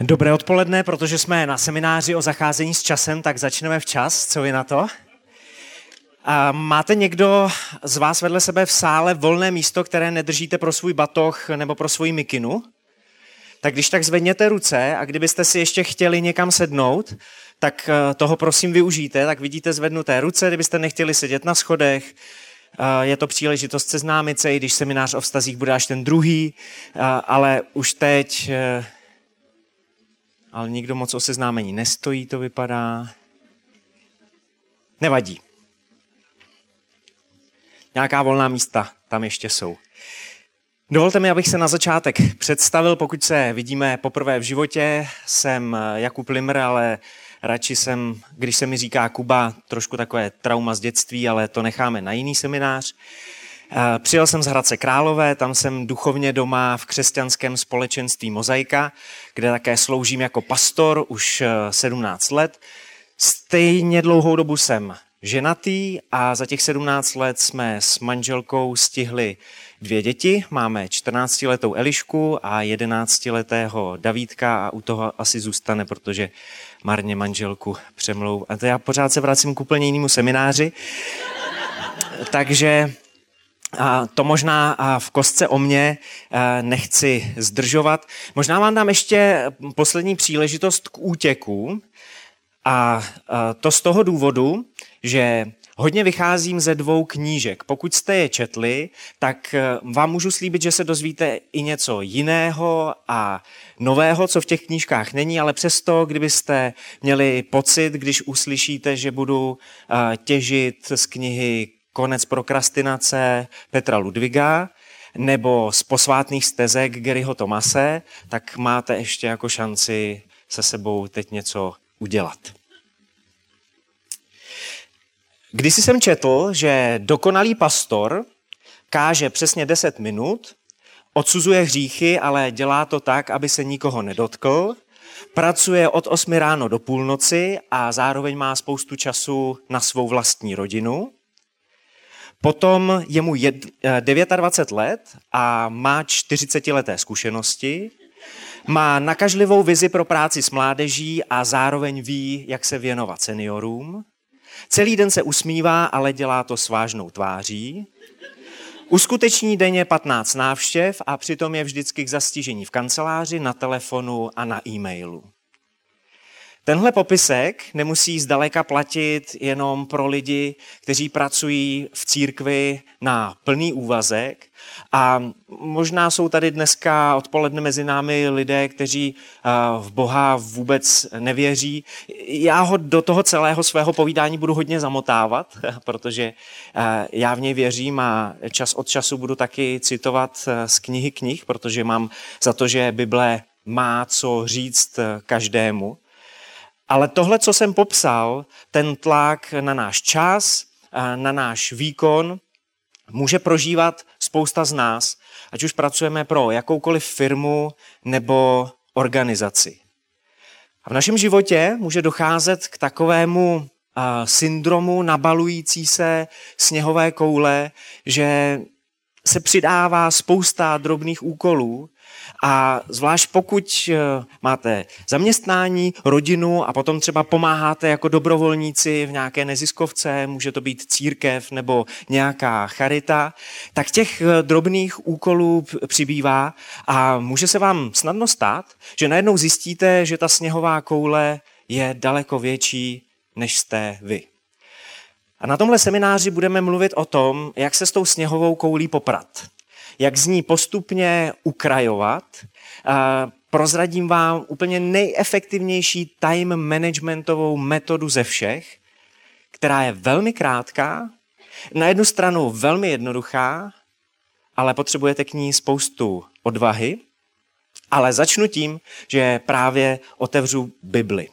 Dobré odpoledne, protože jsme na semináři o zacházení s časem, tak začneme včas. Co vy na to? A máte někdo z vás vedle sebe v sále volné místo, které nedržíte pro svůj batoh nebo pro svoji mikinu? Tak když tak zvedněte ruce a kdybyste si ještě chtěli někam sednout, tak eh, toho prosím využijte, tak vidíte zvednuté ruce, kdybyste nechtěli sedět na schodech, eh, je to příležitost seznámit se, i když seminář o vztazích bude až ten druhý, eh, ale už teď ale nikdo moc o seznámení nestojí, to vypadá. Nevadí. Nějaká volná místa tam ještě jsou. Dovolte mi, abych se na začátek představil, pokud se vidíme poprvé v životě. Jsem Jakub Limr, ale radši jsem, když se mi říká Kuba, trošku takové trauma z dětství, ale to necháme na jiný seminář. Eh, přijel jsem z Hradce Králové, tam jsem duchovně doma v křesťanském společenství Mozaika, kde také sloužím jako pastor už 17 eh, let. Stejně dlouhou dobu jsem ženatý a za těch 17 let jsme s manželkou stihli dvě děti. Máme 14-letou Elišku a 11-letého Davídka a u toho asi zůstane, protože marně manželku přemlou. A to já pořád se vracím k úplně jinému semináři. Takže a to možná v kostce o mě nechci zdržovat. Možná vám dám ještě poslední příležitost k útěku. A to z toho důvodu, že hodně vycházím ze dvou knížek. Pokud jste je četli, tak e, vám můžu slíbit, že se dozvíte i něco jiného a nového, co v těch knížkách není, ale přesto, kdybyste měli pocit, když uslyšíte, že budu těžit z knihy Konec prokrastinace Petra Ludviga nebo z posvátných stezek Garyho Tomase, tak máte ještě jako šanci se sebou teď něco udělat. Když jsem četl, že dokonalý pastor káže přesně 10 minut, odsuzuje hříchy, ale dělá to tak, aby se nikoho nedotkl, pracuje od 8 ráno do půlnoci a zároveň má spoustu času na svou vlastní rodinu, Potom je mu 29 eh, let a má 40 leté zkušenosti. Má nakažlivou vizi pro práci s mládeží a zároveň ví, jak se věnovat seniorům. Celý den se usmívá, ale dělá to s vážnou tváří. Uskuteční denně 15 návštěv a přitom je vždycky k zastižení v kanceláři, na telefonu a na e-mailu. Tenhle popisek nemusí zdaleka platit jenom pro lidi, kteří pracují v církvi na plný úvazek. A možná jsou tady dneska odpoledne mezi námi lidé, kteří v Boha vůbec nevěří. Já ho do toho celého svého povídání budu hodně zamotávat, protože já v něj věřím a čas od času budu taky citovat z knihy knih, protože mám za to, že Bible má co říct každému. Ale tohle, co jsem popsal, ten tlak na náš čas, na náš výkon, může prožívat spousta z nás, ať už pracujeme pro jakoukoliv firmu nebo organizaci. A v našem životě může docházet k takovému syndromu nabalující se sněhové koule, že se přidává spousta drobných úkolů a zvlášť pokud eh, máte zaměstnání, rodinu a potom třeba pomáháte jako dobrovolníci v nějaké neziskovce, může to být církev nebo nějaká charita, tak těch eh, drobných úkolů přibývá a může se vám snadno stát, že najednou zjistíte, že ta sněhová koule je daleko větší, než jste vy. A na tomhle semináři budeme mluvit o tom, jak se s tou sněhovou koulí poprat jak z ní postupně ukrajovat. Prozradím vám úplně nejefektivnější time managementovou metodu ze všech, která je velmi krátká, na jednu stranu velmi jednoduchá, ale potřebujete k ní spoustu odvahy. Ale začnu tím, že právě otevřu Bibli.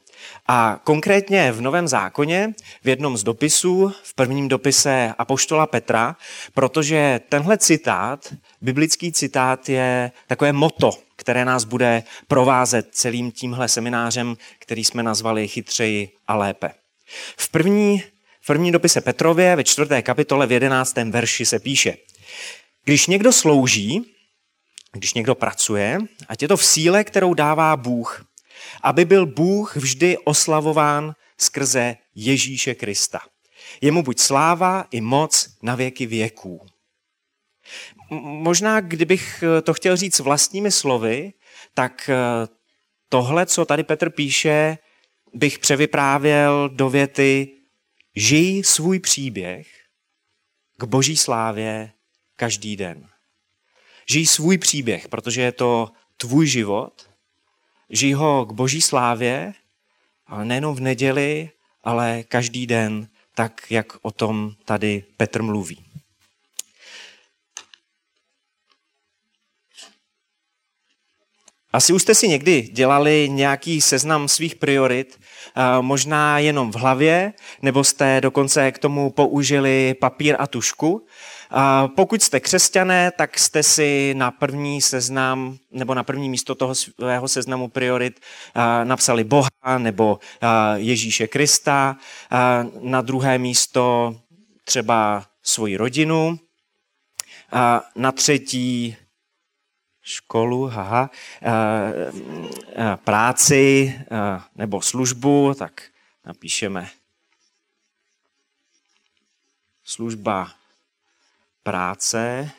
A konkrétně v Novém zákoně, v jednom z dopisů, v prvním dopise Apoštola Petra, protože tenhle citát, biblický citát je takové moto, které nás bude provázet celým tímhle seminářem, který jsme nazvali Chytřeji a lépe. V první, v první dopise Petrově ve čtvrté kapitole v jedenáctém verši se píše Když někdo slouží, když někdo pracuje, ať je to v síle, kterou dává Bůh, aby byl Bůh vždy oslavován skrze Ježíše Krista. Jemu buď sláva i moc na věky věků. Možná, kdybych to chtěl říct vlastními slovy, tak eh, tohle, co tady Petr píše, bych převyprávěl do věty žij svůj příběh k boží slávě každý den. Žij svůj příběh, protože je to tvůj život. Žij ho k boží slávě, ale nejenom v neděli, ale každý den, tak jak o tom tady Petr mluví. Asi už jste si někdy dělali nějaký seznam svých priorit, možná jenom v hlavě, nebo jste dokonce k tomu použili papír a tušku. Pokud jste křesťané, tak jste si na první seznam nebo na první místo toho svého seznamu priorit napsali Boha nebo Ježíše Krista, na druhé místo třeba svoji rodinu, na třetí školu, haha, práci nebo službu, tak napíšeme služba práce.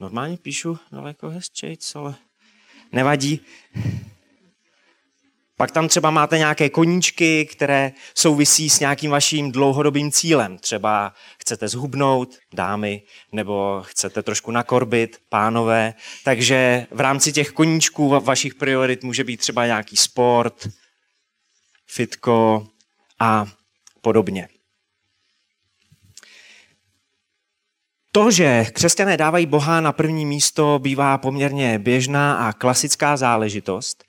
Normálně píšu daleko hezčejc, ale nevadí. Pak tam třeba máte nějaké koníčky, které souvisí s nějakým vaším dlouhodobým cílem. Třeba chcete zhubnout, dámy, nebo chcete trošku nakorbit, pánové. Takže v rámci těch koníčků vašich priorit může být třeba nějaký sport, fitko a podobně. To, že křesťané dávají Boha na první místo, bývá poměrně běžná a klasická záležitost.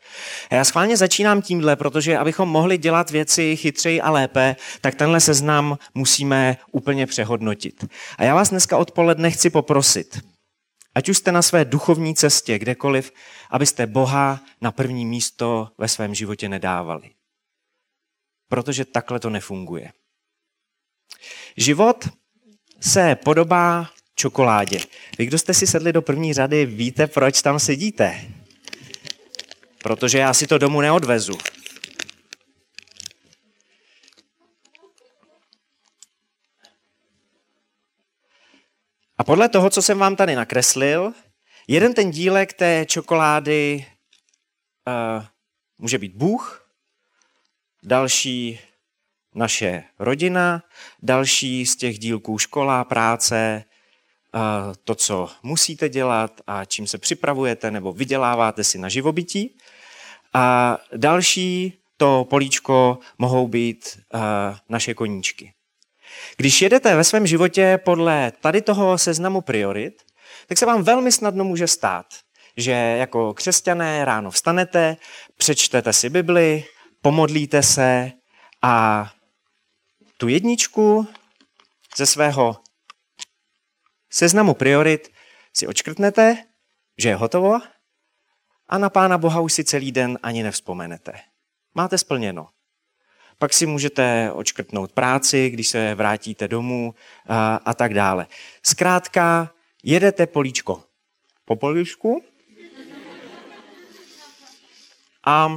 Já schválně začínám tímhle, protože abychom mohli dělat věci chytřeji a lépe, tak tenhle seznam musíme úplně přehodnotit. A já vás dneska odpoledne chci poprosit, ať už jste na své duchovní cestě, kdekoliv, abyste Boha na první místo ve svém životě nedávali. Protože takhle to nefunguje. Život se podobá čokoládě. Vy, kdo jste si sedli do první řady, víte, proč tam sedíte? Protože já si to domů neodvezu. A podle toho, co jsem vám tady nakreslil, jeden ten dílek té čokolády uh, může být Bůh, další naše rodina, další z těch dílků škola, práce, to, co musíte dělat a čím se připravujete nebo vyděláváte si na živobytí. A další to políčko mohou být naše koníčky. Když jedete ve svém životě podle tady toho seznamu priorit, tak se vám velmi snadno může stát, že jako křesťané ráno vstanete, přečtete si Bibli, pomodlíte se a tu jedničku ze svého seznamu priorit si očkrtnete, že je hotovo a na Pána Boha už si celý den ani nevzpomenete. Máte splněno. Pak si můžete očkrtnout práci, když se vrátíte domů a, a tak dále. Zkrátka, jedete políčko po políčku a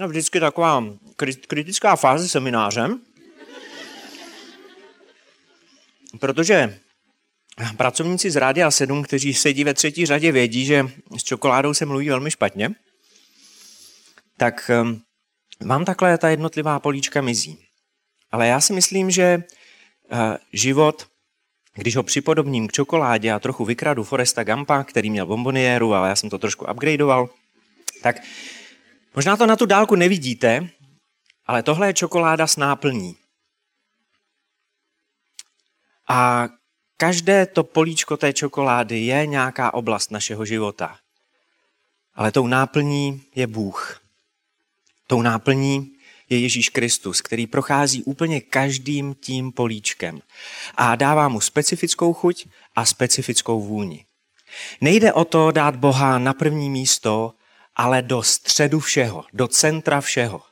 no, vždycky taková kritická fáze seminářem, protože Pracovníci z Rádia 7, kteří sedí ve třetí řadě, vědí, že s čokoládou se mluví velmi špatně. Tak ehm, vám takhle ta jednotlivá políčka mizí. Ale já si myslím, že eh, život, když ho připodobním k čokoládě a trochu vykradu Foresta Gampa, který měl bomboniéru, ale já jsem to trošku upgradeoval, tak možná to na tu dálku nevidíte, ale tohle je čokoláda s náplní. A Každé to políčko té čokolády je nějaká oblast našeho života. Ale tou náplní je Bůh. Tou náplní je Ježíš Kristus, který prochází úplně každým tím políčkem a dává mu specifickou chuť a specifickou vůni. Nejde o to dát Boha na první místo, ale do středu všeho, do centra všeho.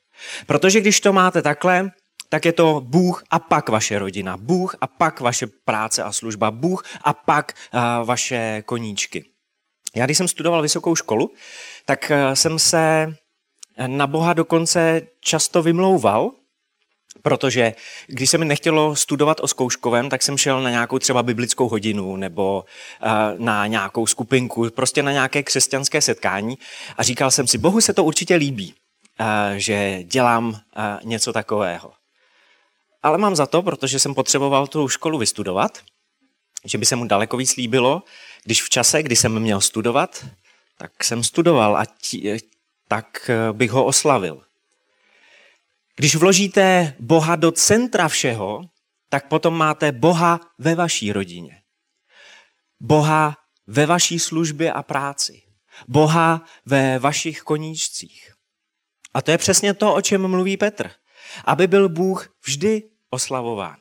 Protože když to máte takhle, tak je to Bůh a pak vaše rodina, Bůh a pak vaše práce a služba, Bůh a pak uh, vaše koníčky. Já když jsem studoval vysokou školu, tak uh, jsem se na Boha dokonce často vymlouval, protože když se mi nechtělo studovat o zkouškovém, tak jsem šel na nějakou třeba biblickou hodinu nebo uh, na nějakou skupinku, prostě na nějaké křesťanské setkání a říkal jsem si, Bohu se to určitě líbí, že dělám něco takového. Ale mám za to, protože jsem potřeboval tu školu vystudovat, že by se mu daleko víc líbilo, když v čase, kdy jsem měl studovat, tak jsem studoval a tí, tak bych ho oslavil. Když vložíte Boha do centra všeho, tak potom máte Boha ve vaší rodině. Boha ve vaší službě a práci. Boha ve vašich koníčcích. A to je přesně to, o čem mluví Petr. Aby byl Bůh vždy oslavován.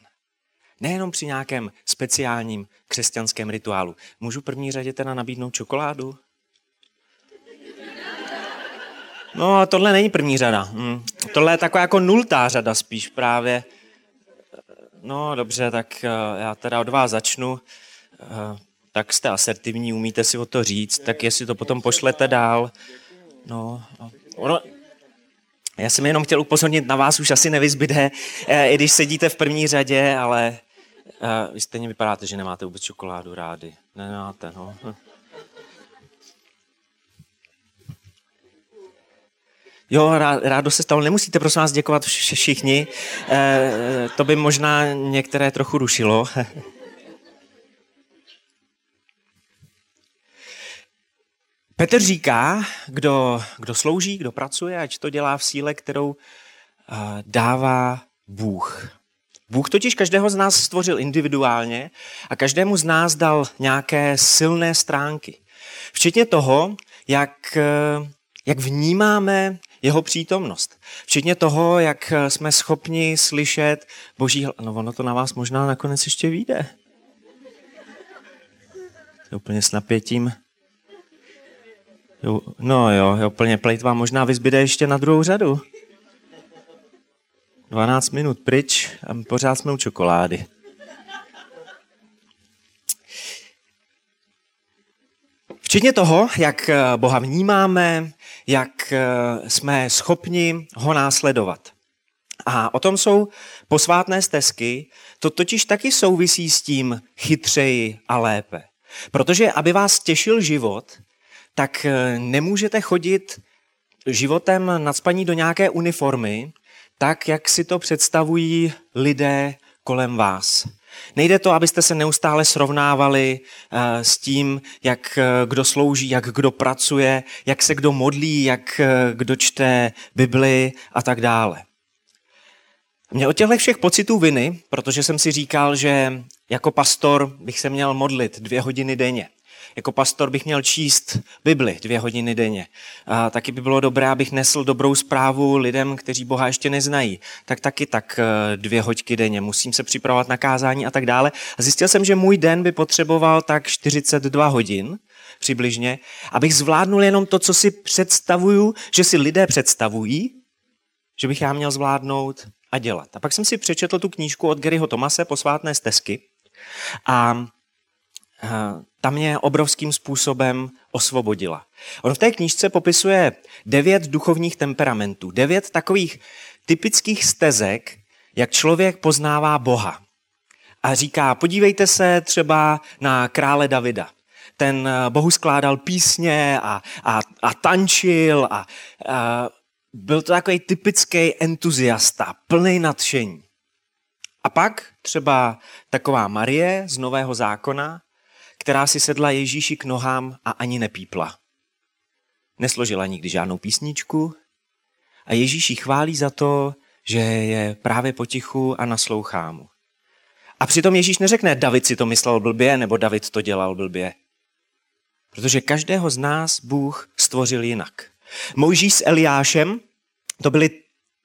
Nejenom při nějakém speciálním křesťanském rituálu. Můžu první řadě teda nabídnout čokoládu? No tohle není první řada. Hm. Tohle je taková jako nultá řada spíš právě. No dobře, tak eh, já teda od vás začnu. Eh, tak jste asertivní, umíte si o to říct, tak jestli to potom pošlete dál. No, ono, já jsem jenom chtěl upozornit, na vás už asi nevyzbyde, eh, i když sedíte v první řadě, ale vy stejně vypadáte, že nemáte vůbec čokoládu rádi. Nemáte, no. Jo, rádo se stalo. Nemusíte prosím vás děkovat všichni. E, to by možná některé trochu rušilo. Petr říká, kdo, kdo slouží, kdo pracuje, ať to dělá v síle, kterou dává Bůh. Bůh totiž každého z nás stvořil individuálně a každému z nás dal nějaké silné stránky. Včetně toho, jak, jak vnímáme jeho přítomnost. Včetně toho, jak jsme schopni slyšet boží hlas. No ono to na vás možná nakonec ještě vyjde. Úplně s napětím. No jo, jo, plně plejt vám možná vyzbyde ještě na druhou řadu. 12 minut pryč a pořád jsme u čokolády. Včetně toho, jak Boha vnímáme, jak eh, jsme schopni ho následovat. A o tom jsou posvátné stezky, to totiž taky souvisí s tím chytřeji a lépe. Protože aby vás těšil život, tak eh, nemůžete chodit životem nadspaní do nějaké uniformy, tak, jak si to představují lidé kolem vás. Nejde to, abyste se neustále srovnávali eh, s tím, jak eh, kdo slouží, jak kdo pracuje, jak se kdo modlí, jak kdo čte Bibli a tak dále. Mě od těchto všech pocitů viny, protože jsem si říkal, že jako pastor bych se měl modlit dvě hodiny denně. Jako pastor bych měl číst Bibli dvě hodiny denně. A taky by bylo dobré, abych nesl dobrou zprávu lidem, kteří Boha ještě neznají. Tak taky tak eh, dvě hoďky denně. Musím se připravovat na kázání a tak dále. A zjistil jsem, že můj den by potřeboval tak 42 hodin přibližně, abych zvládnul jenom to, co si představuju, že si lidé představují, že bych já měl zvládnout a dělat. A pak jsem si přečetl tu knížku od Garyho Tomase, Posvátné stezky. A ta mě obrovským způsobem osvobodila. On v té knížce popisuje devět duchovních temperamentů, devět takových typických stezek, jak člověk poznává Boha. A říká, podívejte se třeba na krále Davida. Ten eh, Bohu skládal písně a, a, a tančil a, a byl to takový typický entuziasta, plný nadšení. A pak třeba taková Marie z Nového zákona, která si sedla Ježíši k nohám a ani nepípla. Nesložila nikdy žádnou písničku a Ježíši chválí za to, že je právě potichu a naslouchá mu. A přitom Ježíš neřekne, David si to myslel blbě, nebo David to dělal blbě. Protože každého z nás Bůh stvořil jinak. Mojžíš s Eliášem to byli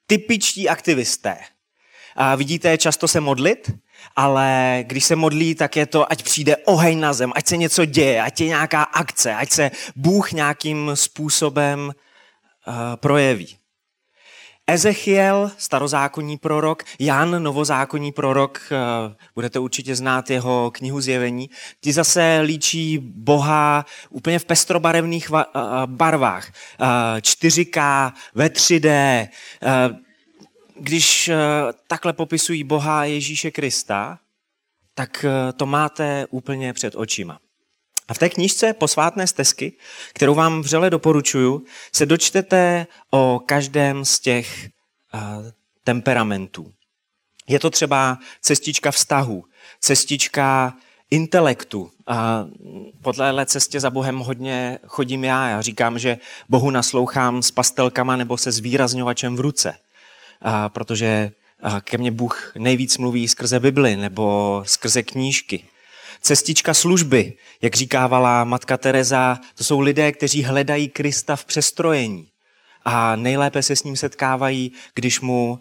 typičtí aktivisté. A vidíte často se modlit ale když se modlí, tak je to, ať přijde oheň na zem, ať se něco děje, ať je nějaká akce, ať se Bůh nějakým způsobem uh, projeví. Ezechiel, starozákonní prorok, Jan, novozákonní prorok, eh, budete určitě znát jeho knihu Zjevení, ti zase líčí Boha úplně v pestrobarevných eh, barvách. 4K, ve 3D. Když takhle popisují Boha Ježíše Krista, tak to máte úplně před očima. A v té knižce Posvátné stezky, kterou vám vřele doporučuju, se dočtete o každém z těch uh, temperamentů. Je to třeba cestička vztahu, cestička intelektu. A po téhle cestě za Bohem hodně chodím já. Já říkám, že Bohu naslouchám s pastelkama nebo se zvýrazňovačem v ruce. A protože ke mně Bůh nejvíc mluví skrze Bibli nebo skrze knížky. Cestička služby, jak říkávala matka Teresa, to jsou lidé, kteří hledají Krista v přestrojení a nejlépe se s ním setkávají, když mu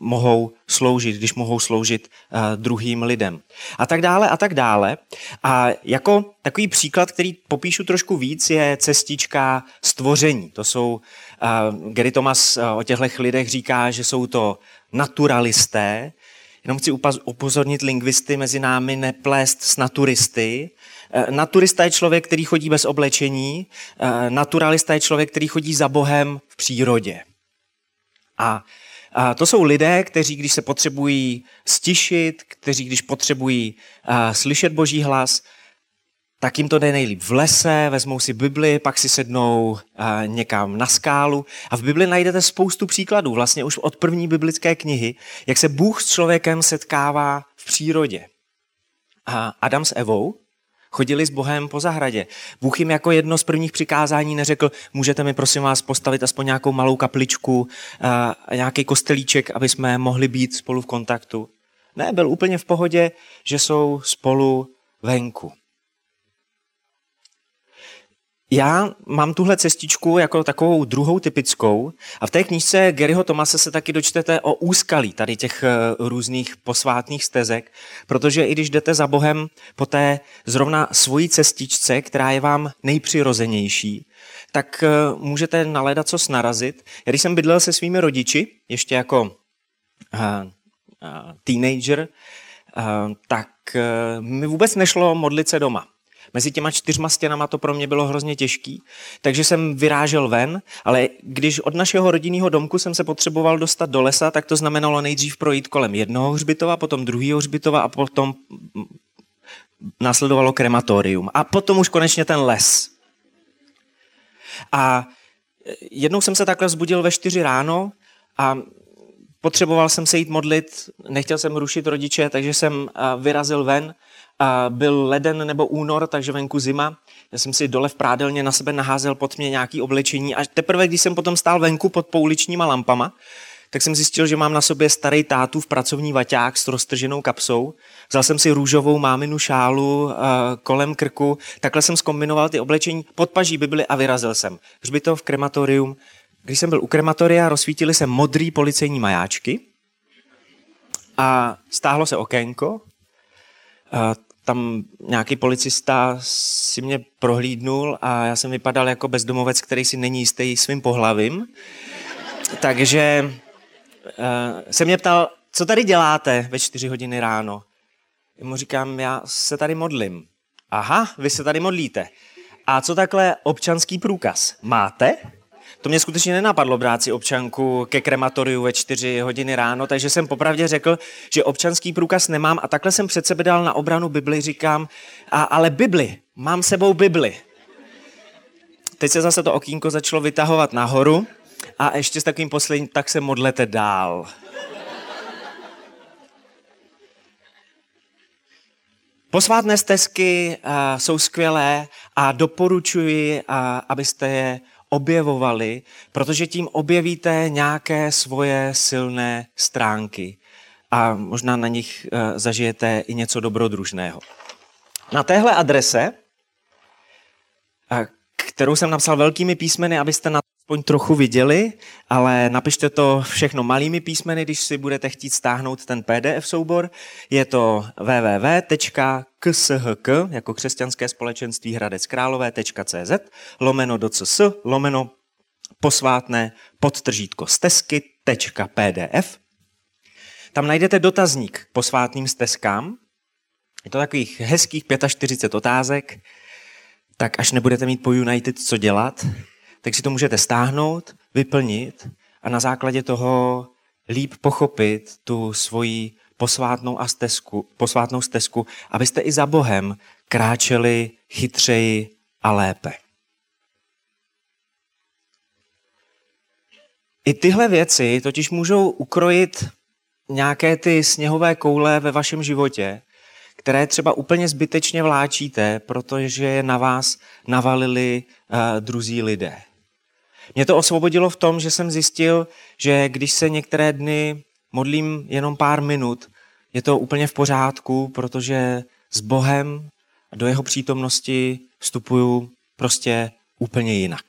mohou sloužit, když mohou sloužit uh, druhým lidem. A tak dále, a tak dále. A jako takový příklad, který popíšu trošku víc, je cestička stvoření. To jsou, uh, Gary Thomas o těchto lidech říká, že jsou to naturalisté, Jenom chci upozornit lingvisty mezi námi neplést s naturisty. Eh, naturista je člověk, který chodí bez oblečení, eh, naturalista je člověk, který chodí za Bohem v přírodě. A a to jsou lidé, kteří, když se potřebují stišit, kteří, když potřebují uh, slyšet Boží hlas, tak jim to jde nejlíp v lese, vezmou si Bibli, pak si sednou někam na skálu a v Bibli najdete spoustu příkladů, vlastně už od první biblické knihy, jak se Bůh s člověkem setkává v přírodě. A Adam s Evou chodili s Bohem po zahradě. Bůh jim jako jedno z prvních přikázání neřekl, můžete mi prosím vás postavit aspoň nějakou malou kapličku, a nějaký kostelíček, aby jsme mohli být spolu v kontaktu. Ne, byl úplně v pohodě, že jsou spolu venku. Já mám tuhle cestičku jako takovou druhou typickou a v té knížce Garyho Tomase se taky dočtete o úskalí tady těch eh, různých posvátných stezek, protože i když jdete za Bohem po té zrovna svojí cestičce, která je vám nejpřirozenější, tak eh, můžete naledat co narazit. Já když jsem bydlel se svými rodiči, ještě jako uh, uh, teenager, uh, tak uh, mi vůbec nešlo modlit se doma. Mezi těma čtyřma stěnama to pro mě bylo hrozně těžký, takže jsem vyrážel ven, ale když od našeho rodinného domku jsem se potřeboval dostat do lesa, tak to znamenalo nejdřív projít kolem jednoho hřbitova, potom druhého hřbitova a potom následovalo krematorium. A potom už konečně ten les. A jednou jsem se takhle vzbudil ve čtyři ráno a potřeboval jsem se jít modlit, nechtěl jsem rušit rodiče, takže jsem vyrazil ven byl leden nebo únor, takže venku zima. Já jsem si dole v prádelně na sebe naházel pod mě nějaký oblečení a teprve, když jsem potom stál venku pod pouličníma lampama, tak jsem zjistil, že mám na sobě starý tátu v pracovní vaťák s roztrženou kapsou. Vzal jsem si růžovou máminu šálu uh, kolem krku, takhle jsem skombinoval ty oblečení, podpaží Bibli a vyrazil jsem. Hřbitov, krematorium. Když jsem byl u krematoria, rozsvítili se modrý policejní majáčky a stáhlo se okénko. Tam nějaký policista si mě prohlídnul a já jsem vypadal jako bezdomovec, který si není jistý svým pohlavím. Takže uh, se mě ptal, co tady děláte ve čtyři hodiny ráno? Já mu říkám, já se tady modlím. Aha, vy se tady modlíte. A co takhle občanský průkaz? Máte? To mě skutečně nenapadlo brát si občanku ke krematoriu ve čtyři hodiny ráno, takže jsem popravdě řekl, že občanský průkaz nemám a takhle jsem před sebe dal na obranu Bibli, říkám, a, ale Bibli, mám sebou Bibli. Teď se zase to okýnko začalo vytahovat nahoru a ještě s takovým posledním, tak se modlete dál. Posvátné stezky uh, jsou skvělé a doporučuji, uh, abyste je objevovali, protože tím objevíte nějaké svoje silné stránky a možná na nich eh, zažijete i něco dobrodružného. Na téhle adrese, eh, kterou jsem napsal velkými písmeny, abyste na aspoň trochu viděli, ale napište to všechno malými písmeny, když si budete chtít stáhnout ten PDF soubor. Je to www.kshk, jako křesťanské společenství Hradec Králové.cz, lomeno docs, lomeno posvátné podtržítko stezky.pdf. Tam najdete dotazník k posvátným stezkám. Je to takových hezkých 45 otázek, tak až nebudete mít po United co dělat, tak si to můžete stáhnout, vyplnit a na základě toho líp pochopit tu svoji posvátnou, a stezku, posvátnou stezku, abyste i za Bohem kráčeli chytřeji a lépe. I tyhle věci totiž můžou ukrojit nějaké ty sněhové koule ve vašem životě, které třeba úplně zbytečně vláčíte, protože je na vás navalili uh, druzí lidé. Mě to osvobodilo v tom, že jsem zjistil, že když se některé dny modlím jenom pár minut, je to úplně v pořádku, protože s Bohem do jeho přítomnosti vstupuju prostě úplně jinak.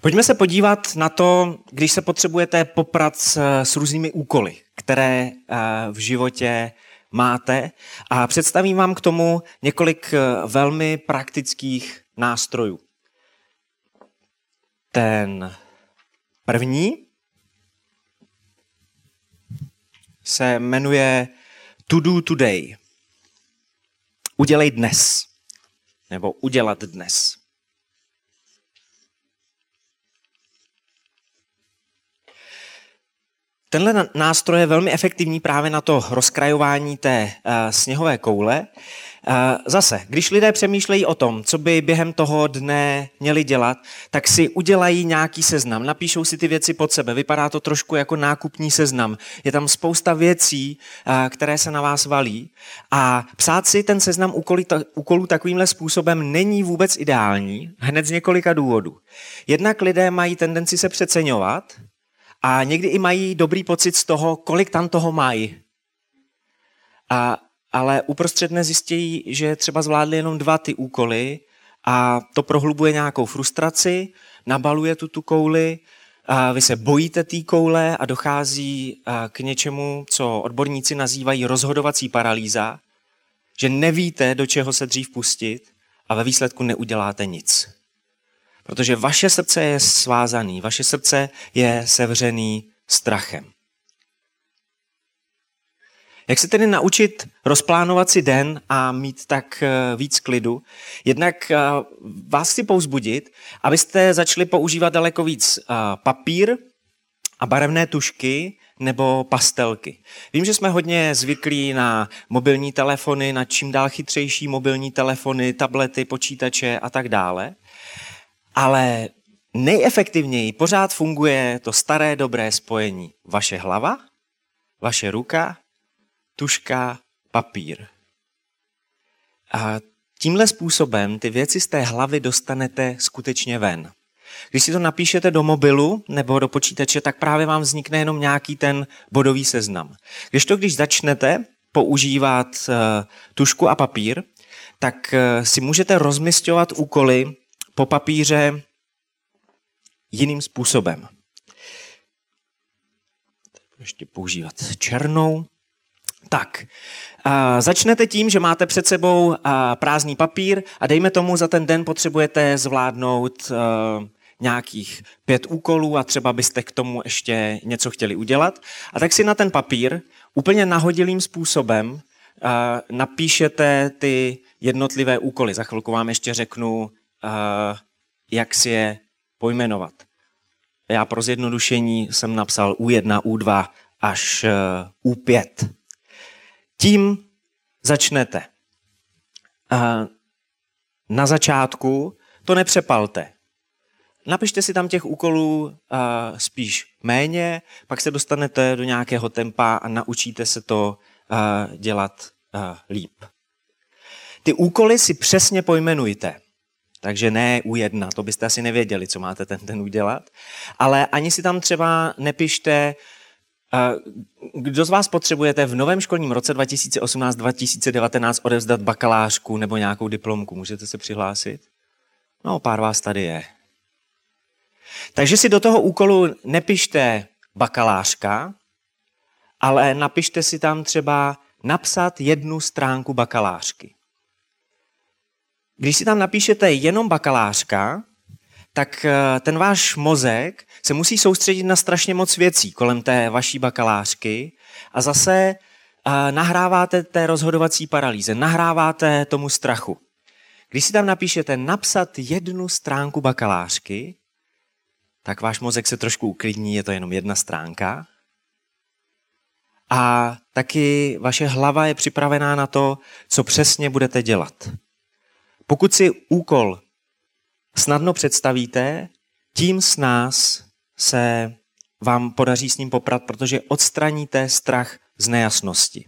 Pojďme se podívat na to, když se potřebujete poprat s, s různými úkoly, které eh, v životě máte a představím vám k tomu několik eh, velmi praktických nástrojů. Ten první se jmenuje To Do Today. Udělej dnes. Nebo udělat dnes. Tenhle nástroj je velmi efektivní právě na to rozkrajování té uh, sněhové koule. Uh, zase, když lidé přemýšlejí o tom, co by během toho dne měli dělat, tak si udělají nějaký seznam, napíšou si ty věci pod sebe. Vypadá to trošku jako nákupní seznam. Je tam spousta věcí, uh, které se na vás valí. A psát si ten seznam úkolů takovýmhle způsobem není vůbec ideální, hned z několika důvodů. Jednak lidé mají tendenci se přeceňovat, a někdy i mají dobrý pocit z toho, kolik tam toho mají. A, ale uprostřed nezjistějí, že třeba zvládli jenom dva ty úkoly a to prohlubuje nějakou frustraci, nabaluje tu tu kouli, a vy se bojíte té koule a dochází k něčemu, co odborníci nazývají rozhodovací paralýza, že nevíte, do čeho se dřív pustit a ve výsledku neuděláte nic. Protože vaše srdce je svázaný, vaše srdce je sevřený strachem. Jak se tedy naučit rozplánovat si den a mít tak eh, víc klidu? Jednak eh, vás chci pouzbudit, abyste začali používat daleko víc eh, papír a barevné tušky nebo pastelky. Vím, že jsme hodně zvyklí na mobilní telefony, na čím dál chytřejší mobilní telefony, tablety, počítače a tak dále. Ale nejefektivněji pořád funguje to staré dobré spojení. Vaše hlava, vaše ruka, tuška, papír. A tímhle způsobem ty věci z té hlavy dostanete skutečně ven. Když si to napíšete do mobilu nebo do počítače, tak právě vám vznikne jenom nějaký ten bodový seznam. Když to, když začnete používat uh, tušku a papír, tak uh, si můžete rozmistovat úkoly po papíře jiným způsobem. Ještě používat černou. Tak, a začnete tím, že máte před sebou prázdný papír a dejme tomu, za ten den potřebujete zvládnout nějakých pět úkolů a třeba byste k tomu ještě něco chtěli udělat. A tak si na ten papír úplně nahodilým způsobem napíšete ty jednotlivé úkoly. Za chvilku vám ještě řeknu, jak si je pojmenovat. Já pro zjednodušení jsem napsal U1, U2 až U5. Tím začnete. Na začátku to nepřepalte. Napište si tam těch úkolů spíš méně, pak se dostanete do nějakého tempa a naučíte se to dělat líp. Ty úkoly si přesně pojmenujte. Takže ne u jedna, to byste asi nevěděli, co máte ten den udělat. Ale ani si tam třeba nepište, kdo z vás potřebujete v novém školním roce 2018-2019 odevzdat bakalářku nebo nějakou diplomku? Můžete se přihlásit? No, pár vás tady je. Takže si do toho úkolu nepište bakalářka, ale napište si tam třeba napsat jednu stránku bakalářky. Když si tam napíšete jenom bakalářka, tak eh, ten váš mozek se musí soustředit na strašně moc věcí kolem té vaší bakalářky a zase eh, nahráváte té rozhodovací paralýze, nahráváte tomu strachu. Když si tam napíšete napsat jednu stránku bakalářky, tak váš mozek se trošku uklidní, je to jenom jedna stránka. A taky vaše hlava je připravená na to, co přesně budete dělat. Pokud si úkol snadno představíte, tím s nás se vám podaří s ním poprat, protože odstraníte strach z nejasnosti.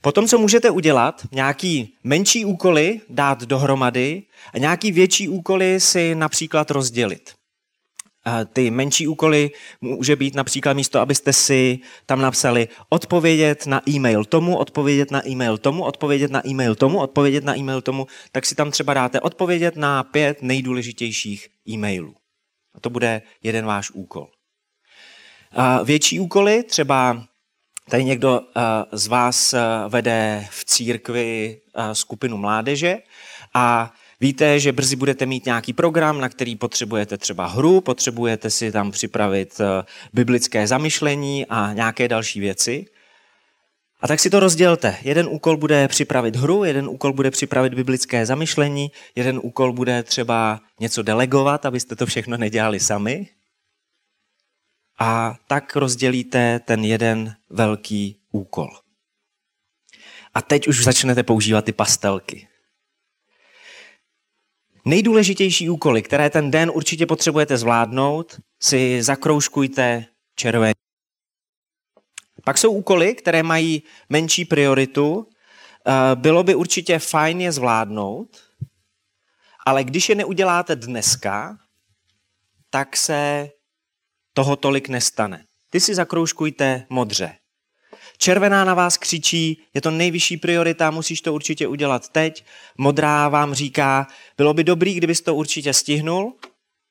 Potom, co můžete udělat, nějaký menší úkoly dát dohromady a nějaký větší úkoly si například rozdělit. Ty menší úkoly může být například místo, abyste si tam napsali odpovědět na e-mail tomu, odpovědět na e-mail tomu, odpovědět na e-mail tomu, odpovědět na e-mail tomu, tak si tam třeba dáte odpovědět na pět nejdůležitějších e-mailů. A to bude jeden váš úkol. A větší úkoly, třeba tady někdo z vás vede v církvi skupinu mládeže a Víte, že brzy budete mít nějaký program, na který potřebujete třeba hru, potřebujete si tam připravit eh, biblické zamyšlení a nějaké další věci. A tak si to rozdělte. Jeden úkol bude připravit hru, jeden úkol bude připravit biblické zamyšlení, jeden úkol bude třeba něco delegovat, abyste to všechno nedělali sami. A tak rozdělíte ten jeden velký úkol. A teď už začnete používat ty pastelky. Nejdůležitější úkoly, které ten den určitě potřebujete zvládnout, si zakroužkujte červeně. Pak jsou úkoly, které mají menší prioritu. Eh, bylo by určitě fajn je zvládnout, ale když je neuděláte dneska, tak se toho tolik nestane. Ty si zakroužkujte modře. Červená na vás křičí, je to nejvyšší priorita, musíš to určitě udělat teď. Modrá vám říká, bylo by dobrý, kdybys to určitě stihnul,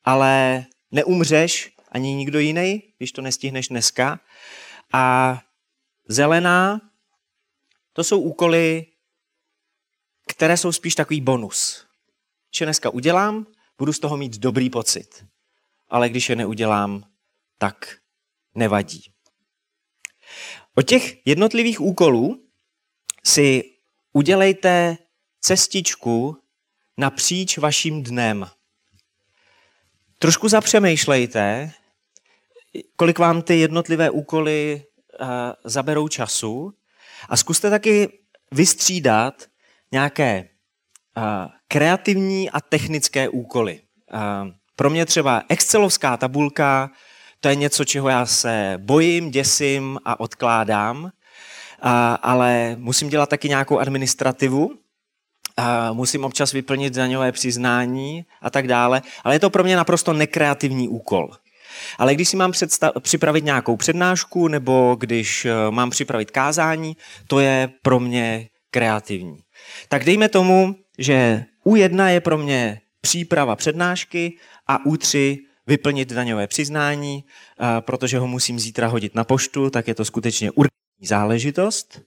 ale neumřeš ani nikdo jiný, když to nestihneš dneska. A zelená, to jsou úkoly, které jsou spíš takový bonus. Když je dneska udělám, budu z toho mít dobrý pocit. Ale když je neudělám, tak nevadí. Od těch jednotlivých úkolů si udělejte cestičku napříč vaším dnem. Trošku zapřemýšlejte, kolik vám ty jednotlivé úkoly uh, zaberou času a zkuste taky vystřídat nějaké uh, kreativní a technické úkoly. Uh, pro mě třeba Excelovská tabulka to je něco, čeho já se bojím, děsím a odkládám, a, ale musím dělat taky nějakou administrativu, a musím občas vyplnit daňové přiznání a tak dále, ale je to pro mě naprosto nekreativní úkol. Ale když si mám připravit nějakou přednášku nebo když uh, mám připravit kázání, to je pro mě kreativní. Tak dejme tomu, že U1 je pro mě příprava přednášky a U3 vyplnit daňové přiznání, protože ho musím zítra hodit na poštu, tak je to skutečně urgentní záležitost.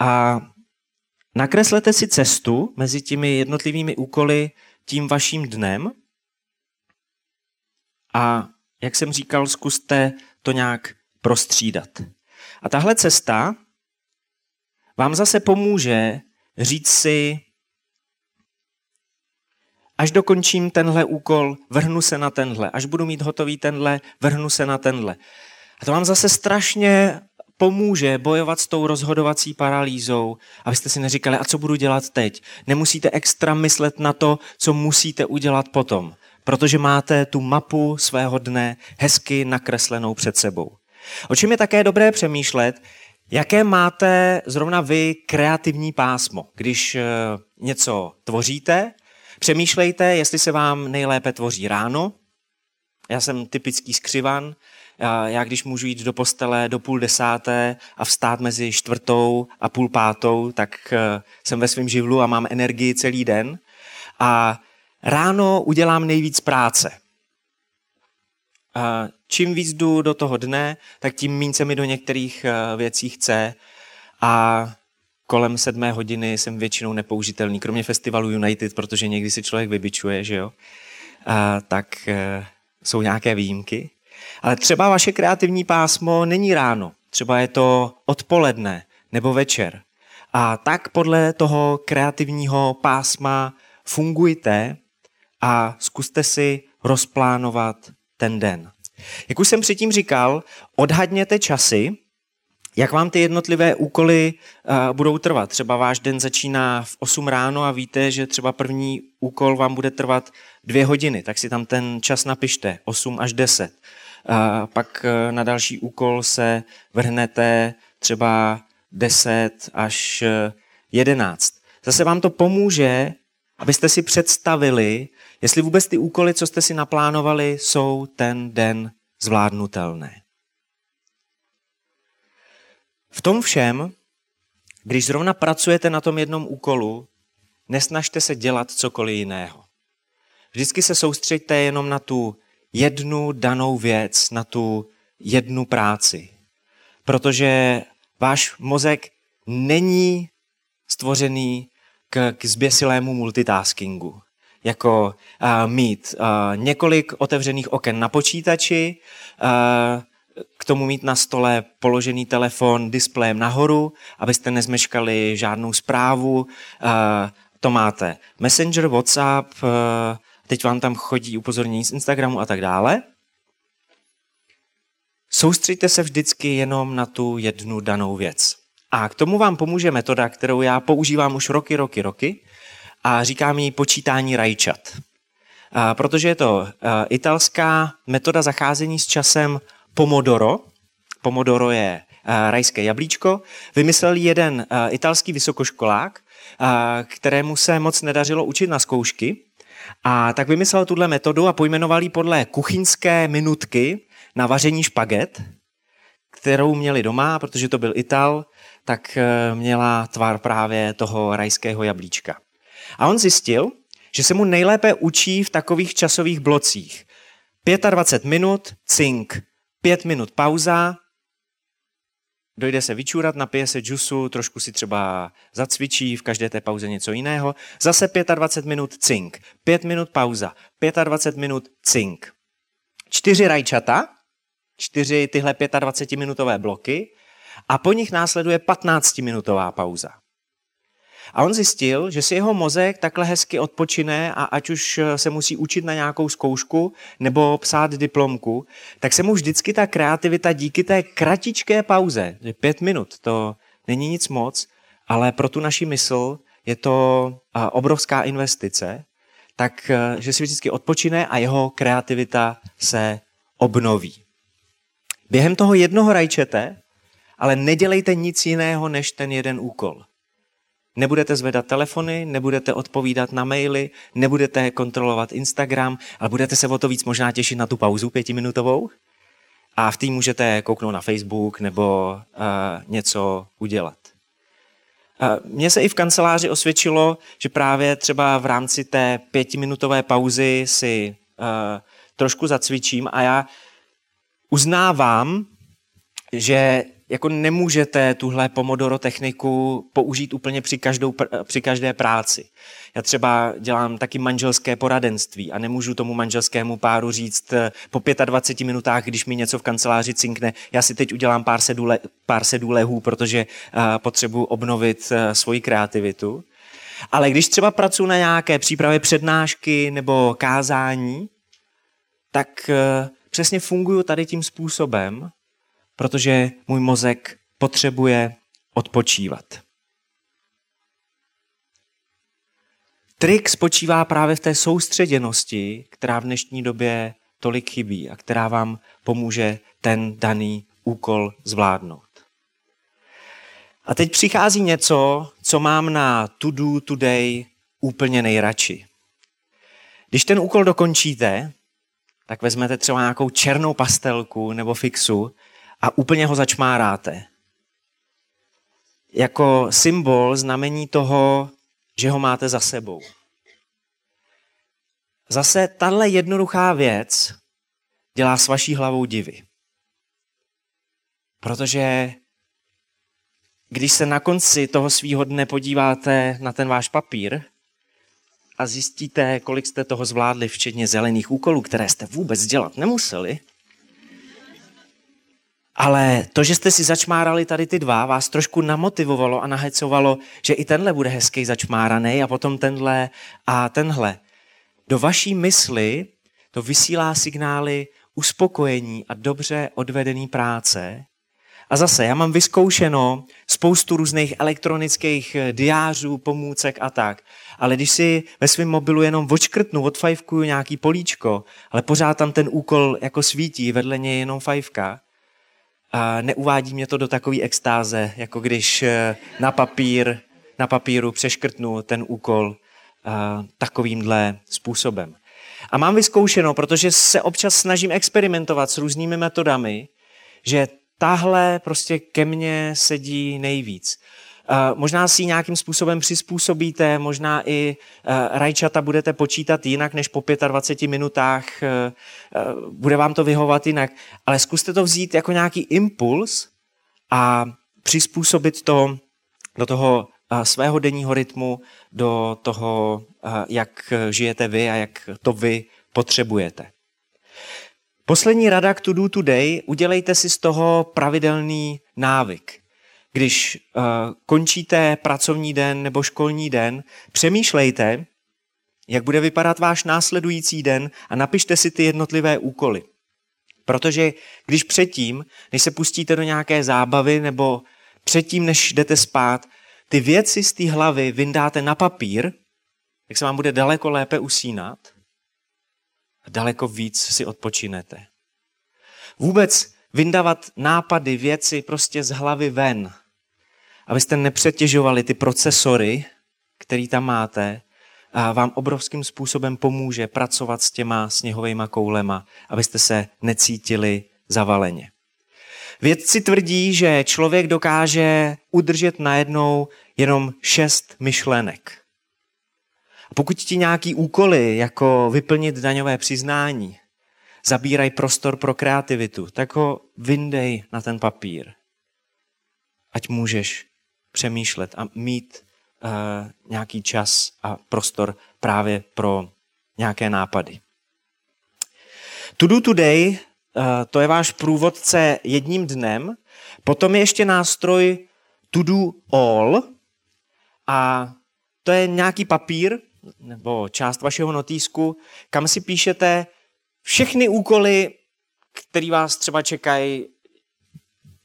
A nakreslete si cestu mezi těmi jednotlivými úkoly tím vaším dnem a, jak jsem říkal, zkuste to nějak prostřídat. A tahle cesta vám zase pomůže říct si, Až dokončím tenhle úkol, vrhnu se na tenhle. Až budu mít hotový tenhle, vrhnu se na tenhle. A to vám zase strašně pomůže bojovat s tou rozhodovací paralýzou, abyste si neříkali, a co budu dělat teď. Nemusíte extra myslet na to, co musíte udělat potom, protože máte tu mapu svého dne hezky nakreslenou před sebou. O čem je také dobré přemýšlet, jaké máte zrovna vy kreativní pásmo, když eh, něco tvoříte Přemýšlejte, jestli se vám nejlépe tvoří ráno. Já jsem typický skřivan. Já když můžu jít do postele do půl desáté a vstát mezi čtvrtou a půl pátou, tak eh, jsem ve svém živlu a mám energii celý den. A ráno udělám nejvíc práce. A čím víc jdu do toho dne, tak tím méně se mi do některých eh, věcí chce. A kolem sedmé hodiny jsem většinou nepoužitelný, kromě festivalu United, protože někdy si člověk vybičuje, že jo. tak e, jsou nějaké výjimky. Ale třeba vaše kreativní pásmo není ráno, třeba je to odpoledne nebo večer. A tak podle toho kreativního pásma fungujte a zkuste si rozplánovat ten den. Jak už jsem předtím říkal, odhadněte časy, jak vám ty jednotlivé úkoly uh, budou trvat? Třeba váš den začíná v 8 ráno a víte, že třeba první úkol vám bude trvat dvě hodiny, tak si tam ten čas napište, 8 až 10. Uh, pak uh, na další úkol se vrhnete třeba 10 až 11. Zase vám to pomůže, abyste si představili, jestli vůbec ty úkoly, co jste si naplánovali, jsou ten den zvládnutelné. V tom všem, když zrovna pracujete na tom jednom úkolu, nesnažte se dělat cokoliv jiného. Vždycky se soustřeďte jenom na tu jednu danou věc, na tu jednu práci. Protože váš mozek není stvořený k, k zběsilému multitaskingu. Jako uh, mít uh, několik otevřených oken na počítači, uh, k tomu mít na stole položený telefon displejem nahoru, abyste nezmeškali žádnou zprávu. To máte Messenger, WhatsApp, teď vám tam chodí upozornění z Instagramu a tak dále. Soustřeďte se vždycky jenom na tu jednu danou věc. A k tomu vám pomůže metoda, kterou já používám už roky, roky, roky a říkám jí počítání rajčat. Protože je to italská metoda zacházení s časem Pomodoro. Pomodoro je uh, rajské jablíčko. Vymyslel jeden uh, italský vysokoškolák, uh, kterému se moc nedařilo učit na zkoušky. A tak vymyslel tuhle metodu a pojmenoval ji podle kuchyňské minutky na vaření špaget, kterou měli doma, protože to byl Ital, tak měla tvar právě toho rajského jablíčka. A on zjistil, že se mu nejlépe učí v takových časových blocích. 25 minut, cink, pět minut pauza, dojde se vyčůrat, napije se džusu, trošku si třeba zacvičí, v každé té pauze něco jiného. Zase 25 minut cink, 5 minut pauza, 25 minut cink. Čtyři rajčata, čtyři tyhle 25-minutové bloky a po nich následuje 15-minutová pauza. A on zjistil, že si jeho mozek takhle hezky odpočine a ať už se musí učit na nějakou zkoušku nebo psát diplomku, tak se mu vždycky ta kreativita díky té kratičké pauze, že pět minut, to není nic moc, ale pro tu naši mysl je to obrovská investice, tak že si vždycky odpočine a jeho kreativita se obnoví. Během toho jednoho rajčete, ale nedělejte nic jiného než ten jeden úkol. Nebudete zvedat telefony, nebudete odpovídat na maily, nebudete kontrolovat Instagram, ale budete se o to víc možná těšit na tu pauzu pětiminutovou a v tým můžete kouknout na Facebook nebo uh, něco udělat. Uh, mně se i v kanceláři osvědčilo, že právě třeba v rámci té pětiminutové pauzy si uh, trošku zacvičím a já uznávám, že jako nemůžete tuhle Pomodoro techniku použít úplně při, každou, při každé práci. Já třeba dělám taky manželské poradenství a nemůžu tomu manželskému páru říct eh, po 25 minutách, když mi něco v kanceláři cinkne, já si teď udělám pár sedů, pár sedů lehů, protože uh, potřebuji obnovit uh, svoji kreativitu. Ale když třeba pracuji na nějaké přípravě přednášky nebo kázání, tak přesně funguju tady tím způsobem, protože můj mozek potřebuje odpočívat. Trik spočívá právě v té soustředěnosti, která v dnešní době tolik chybí a která vám pomůže ten daný úkol zvládnout. A teď přichází něco, co mám na to do today úplně nejradši. Když ten úkol dokončíte, tak vezmete třeba nějakou černou pastelku nebo fixu a úplně ho začmáráte. Jako symbol znamení toho, že ho máte za sebou. Zase tahle jednoduchá věc dělá s vaší hlavou divy. Protože když se na konci toho svýho dne podíváte na ten váš papír a zjistíte, kolik jste toho zvládli, včetně zelených úkolů, které jste vůbec dělat nemuseli. Ale to, že jste si začmárali tady ty dva, vás trošku namotivovalo a nahecovalo, že i tenhle bude hezký začmáraný a potom tenhle a tenhle. Do vaší mysli to vysílá signály uspokojení a dobře odvedený práce. A zase, já mám vyzkoušeno spoustu různých elektronických eh, diářů, pomůcek a tak. Ale když si ve svém mobilu jenom odškrtnu, odfajfkuju nějaký políčko, ale pořád tam ten úkol jako svítí, vedle něj jenom fajfka, a neuvádí mě to do takové extáze, jako když eh, na, papír, na papíru přeškrtnu ten úkol a, takovýmhle způsobem. A mám vyzkoušeno, protože se občas snažím experimentovat s různými metodami, že tahle prostě ke mně sedí nejvíc. Uh, možná si ji nějakým způsobem přizpůsobíte, možná i uh, rajčata budete počítat jinak než po 25 minutách, uh, bude vám to vyhovat jinak, ale zkuste to vzít jako nějaký impuls a přizpůsobit to do toho svého denního rytmu, do toho, jak žijete vy a jak to vy potřebujete. Poslední rada k To Do Today, udělejte si z toho pravidelný návyk. Když uh, končíte pracovní den nebo školní den, přemýšlejte, jak bude vypadat váš následující den a napište si ty jednotlivé úkoly. Protože když předtím, než se pustíte do nějaké zábavy nebo předtím, než jdete spát, ty věci z té hlavy vyndáte na papír, tak se vám bude daleko lépe usínat a daleko víc si odpočinete. Vůbec vyndávat nápady, věci prostě z hlavy ven, abyste nepřetěžovali ty procesory, který tam máte, a vám obrovským způsobem pomůže pracovat s těma sněhovými koulema, abyste se necítili zavaleně. Vědci tvrdí, že člověk dokáže udržet najednou jenom šest myšlenek. A pokud ti nějaký úkoly, jako vyplnit daňové přiznání, zabírají prostor pro kreativitu, tak ho vyndej na ten papír. Ať můžeš přemýšlet a mít uh, nějaký čas a prostor právě pro nějaké nápady. To do today, uh, to je váš průvodce jedním dnem, potom je ještě nástroj to do all a to je nějaký papír nebo část vašeho notýsku, kam si píšete všechny úkoly, které vás třeba čekají.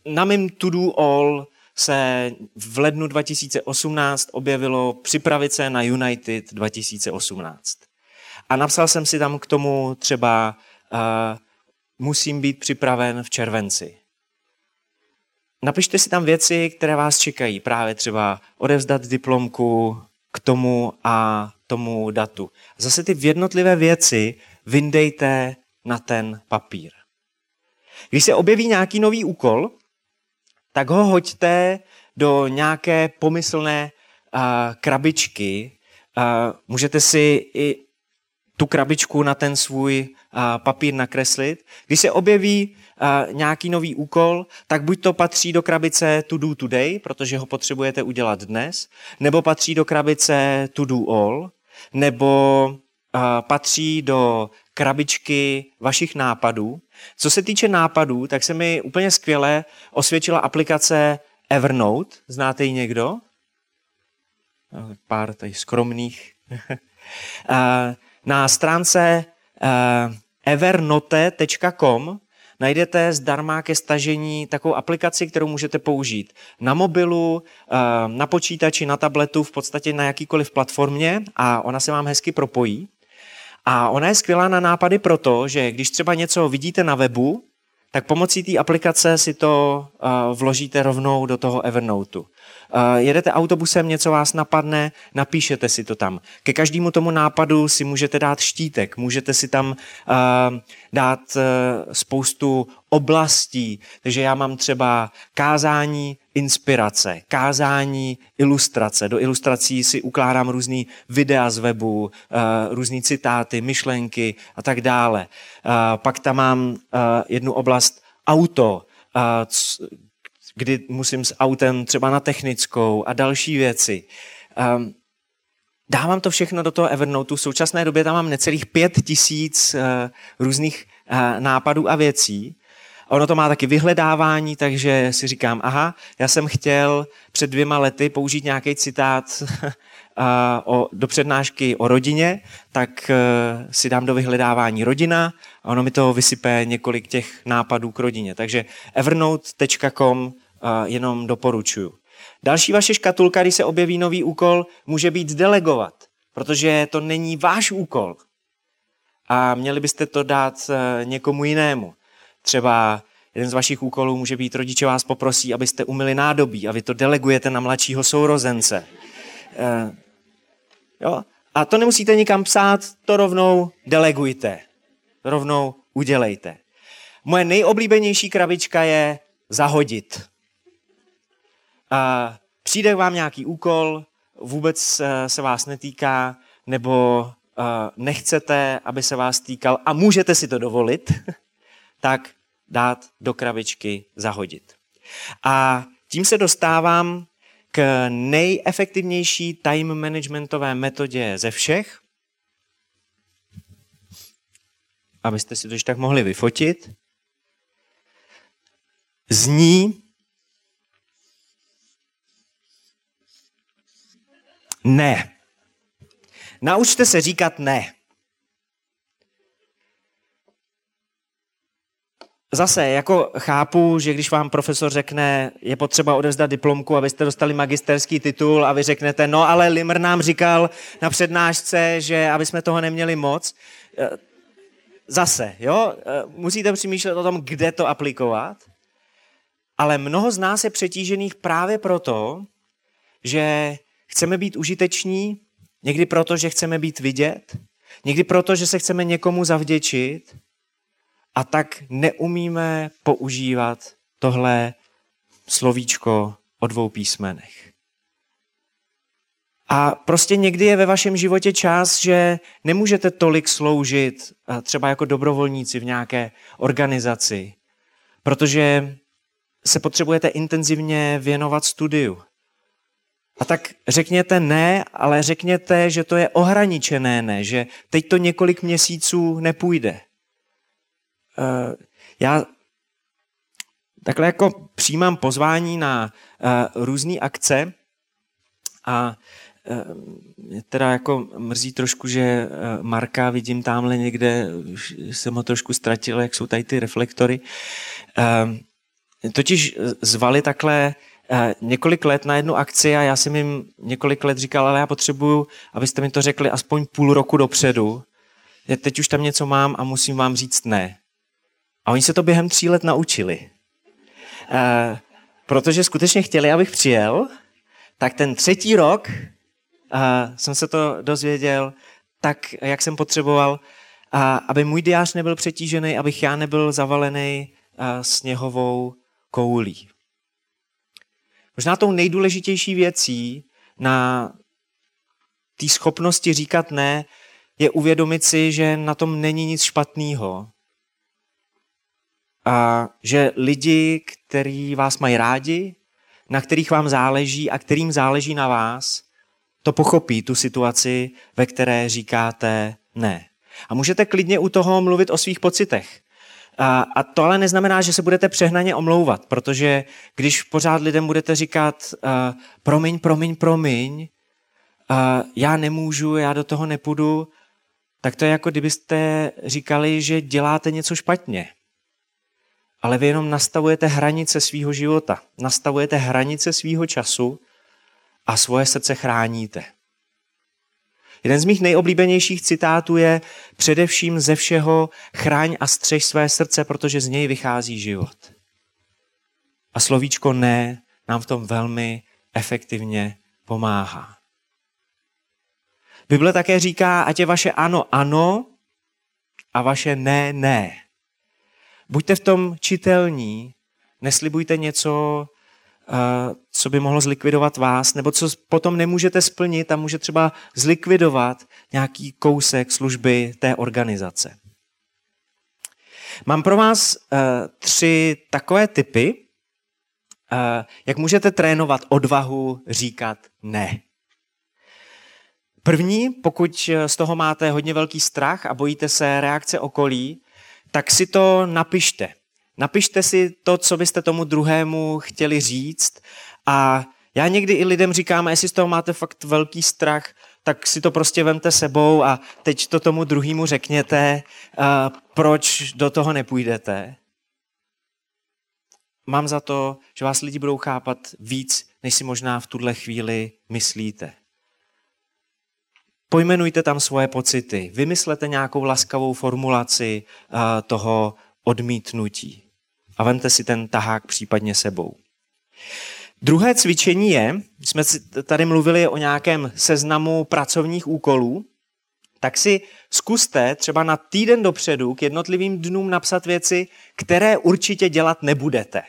Na mém to do all se v lednu 2018 objevilo připravit se na United 2018. A napsal jsem si tam k tomu třeba uh, musím být připraven v červenci. Napište si tam věci, které vás čekají. Právě třeba odevzdat diplomku k tomu a tomu datu. Zase ty jednotlivé věci vyndejte na ten papír. Když se objeví nějaký nový úkol, tak ho hoďte do nějaké pomyslné uh, krabičky. Uh, můžete si i tu krabičku na ten svůj uh, papír nakreslit. Když se objeví uh, nějaký nový úkol, tak buď to patří do krabice To Do Today, protože ho potřebujete udělat dnes, nebo patří do krabice To Do All, nebo patří do krabičky vašich nápadů. Co se týče nápadů, tak se mi úplně skvěle osvědčila aplikace Evernote. Znáte ji někdo? Pár tady skromných. Na stránce evernote.com najdete zdarma ke stažení takovou aplikaci, kterou můžete použít na mobilu, na počítači, na tabletu, v podstatě na jakýkoliv platformě a ona se vám hezky propojí. A ona je skvělá na nápady proto, že když třeba něco vidíte na webu, tak pomocí té aplikace si to uh, vložíte rovnou do toho Evernoteu. Uh, jedete autobusem, něco vás napadne, napíšete si to tam. Ke každému tomu nápadu si můžete dát štítek, můžete si tam uh, dát spoustu oblastí. Takže já mám třeba kázání inspirace, kázání, ilustrace. Do ilustrací si ukládám různý videa z webu, uh, různý citáty, myšlenky a tak dále. Uh, pak tam mám uh, jednu oblast auto, kdy musím s autem třeba na technickou a další věci. Um, dávám to všechno do toho Evernote. V současné době tam mám necelých pět tisíc různých nápadů a věcí. Ono to má taky vyhledávání, takže si říkám, aha, já jsem chtěl před dvěma lety použít nějaký citát o, do přednášky o rodině, tak uh, si dám do vyhledávání rodina a ono mi to vysype několik těch nápadů k rodině. Takže evernote.com uh, jenom doporučuju. Další vaše škatulka, když se objeví nový úkol, může být delegovat, protože to není váš úkol. A měli byste to dát uh, někomu jinému. Třeba jeden z vašich úkolů může být, rodiče vás poprosí, abyste umili nádobí a vy to delegujete na mladšího sourozence. Jo? A to nemusíte nikam psát, to rovnou delegujte. To rovnou udělejte. Moje nejoblíbenější krabička je zahodit. A přijde vám nějaký úkol, vůbec eh, se vás netýká, nebo eh, nechcete, aby se vás týkal a můžete si to dovolit, tak dát do krabičky zahodit. A tím se dostávám k nejefektivnější time managementové metodě ze všech, abyste si to tak mohli vyfotit, zní ne. Naučte se říkat ne. Zase, jako chápu, že když vám profesor řekne, je potřeba odevzdat diplomku, abyste dostali magisterský titul a vy řeknete, no ale Limr nám říkal na přednášce, že aby jsme toho neměli moc. Eh, zase, jo, eh, musíte přemýšlet o tom, kde to aplikovat, ale mnoho z nás je přetížených právě proto, že chceme být užiteční, někdy proto, že chceme být vidět, někdy proto, že se chceme někomu zavděčit, a tak neumíme používat tohle slovíčko o dvou písmenech. A prostě někdy je ve vašem životě čas, že nemůžete tolik sloužit třeba jako dobrovolníci v nějaké organizaci, protože se potřebujete intenzivně věnovat studiu. A tak řekněte ne, ale řekněte, že to je ohraničené ne, že teď to několik měsíců nepůjde. Eh, já takhle jako přijímám pozvání na uh, různé akce a uh, mě teda jako mrzí trošku, že Marka vidím tamhle někde, jsem ho trošku ztratil, jak jsou tady ty reflektory. Totiž zvali takhle několik let na jednu akci a já jsem jim několik let říkal, ale já potřebuju, abyste mi to řekli aspoň půl roku dopředu. Já teď už tam něco mám a musím vám říct ne. A oni se to během tří let naučili. E, protože skutečně chtěli, abych přijel, tak ten třetí rok e, jsem se to dozvěděl tak, jak jsem potřeboval, a aby můj diář nebyl přetížený, abych já nebyl zavalený e, sněhovou koulí. Možná tou nejdůležitější věcí na té schopnosti říkat ne je uvědomit si, že na tom není nic špatného, a že lidi, kteří vás mají rádi, na kterých vám záleží a kterým záleží na vás, to pochopí tu situaci, ve které říkáte ne. A můžete klidně u toho mluvit o svých pocitech. A, a to ale neznamená, že se budete přehnaně omlouvat, protože když pořád lidem budete říkat uh, promiň, promiň, promiň, uh, já nemůžu, já do toho nepůjdu, tak to je jako kdybyste říkali, že děláte něco špatně ale vy jenom nastavujete hranice svýho života, nastavujete hranice svýho času a svoje srdce chráníte. Jeden z mých nejoblíbenějších citátů je především ze všeho chráň a střež své srdce, protože z něj vychází život. A slovíčko ne nám v tom velmi efektivně pomáhá. Bible také říká, ať je vaše ano ano a vaše ne ne. Buďte v tom čitelní, neslibujte něco, eh, co by mohlo zlikvidovat vás, nebo co potom nemůžete splnit a může třeba zlikvidovat nějaký kousek služby té organizace. Mám pro vás uh, tři takové typy, uh, jak můžete trénovat odvahu říkat ne. První, pokud z toho máte hodně velký strach a bojíte se reakce okolí, tak si to napište. Napište si to, co byste tomu druhému chtěli říct a já někdy i lidem říkám, jestli z toho máte fakt velký strach, tak si to prostě vemte sebou a teď to tomu druhému řekněte, proč do toho nepůjdete. Mám za to, že vás lidi budou chápat víc, než si možná v tuhle chvíli myslíte. Pojmenujte tam svoje pocity, vymyslete nějakou laskavou formulaci toho odmítnutí a vemte si ten tahák případně sebou. Druhé cvičení je, jsme tady mluvili o nějakém seznamu pracovních úkolů, tak si zkuste třeba na týden dopředu k jednotlivým dnům napsat věci, které určitě dělat nebudete.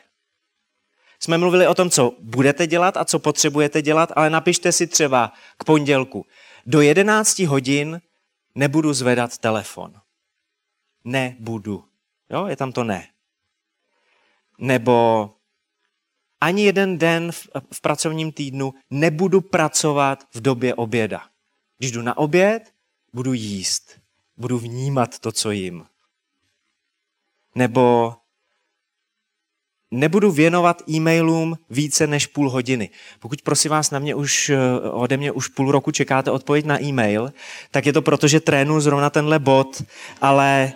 Jsme mluvili o tom, co budete dělat a co potřebujete dělat, ale napište si třeba k pondělku. Do 11 hodin nebudu zvedat telefon. Nebudu. Jo, je tam to ne. Nebo ani jeden den v, v pracovním týdnu nebudu pracovat v době oběda. Když jdu na oběd, budu jíst. Budu vnímat to, co jim. Nebo nebudu věnovat e-mailům více než půl hodiny. Pokud prosím vás na mě už, eh, ode mě už půl roku čekáte odpověď na e-mail, tak je to proto, že trénu zrovna tenhle bod, ale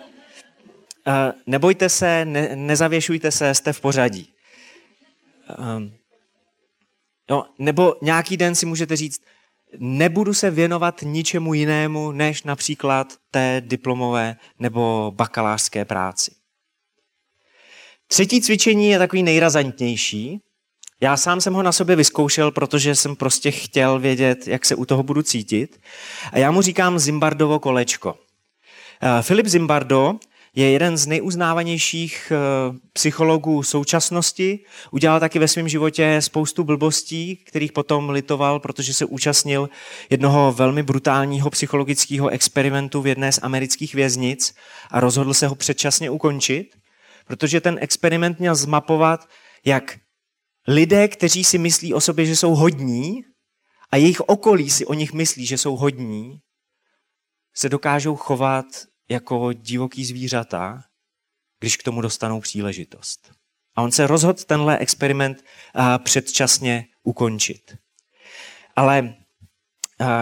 uh, nebojte se, ne, nezavěšujte se, jste v pořadí. Um, no, nebo nějaký den si můžete říct, nebudu se věnovat ničemu jinému, než například té diplomové nebo bakalářské práci. Třetí cvičení je takový nejrazantnější. Já sám jsem ho na sobě vyzkoušel, protože jsem prostě chtěl vědět, jak se u toho budu cítit. A já mu říkám Zimbardovo kolečko. Eh, Filip Zimbardo je jeden z nejuznávanějších eh, psychologů současnosti. Udělal taky ve svém životě spoustu blbostí, kterých potom litoval, protože se účastnil jednoho velmi brutálního psychologického experimentu v jedné z amerických věznic a rozhodl se ho předčasně ukončit protože ten experiment měl zmapovat, jak lidé, kteří si myslí o sobě, že jsou hodní, a jejich okolí si o nich myslí, že jsou hodní, se dokážou chovat jako divoký zvířata, když k tomu dostanou příležitost. A on se rozhodl tenhle experiment předčasně ukončit. Ale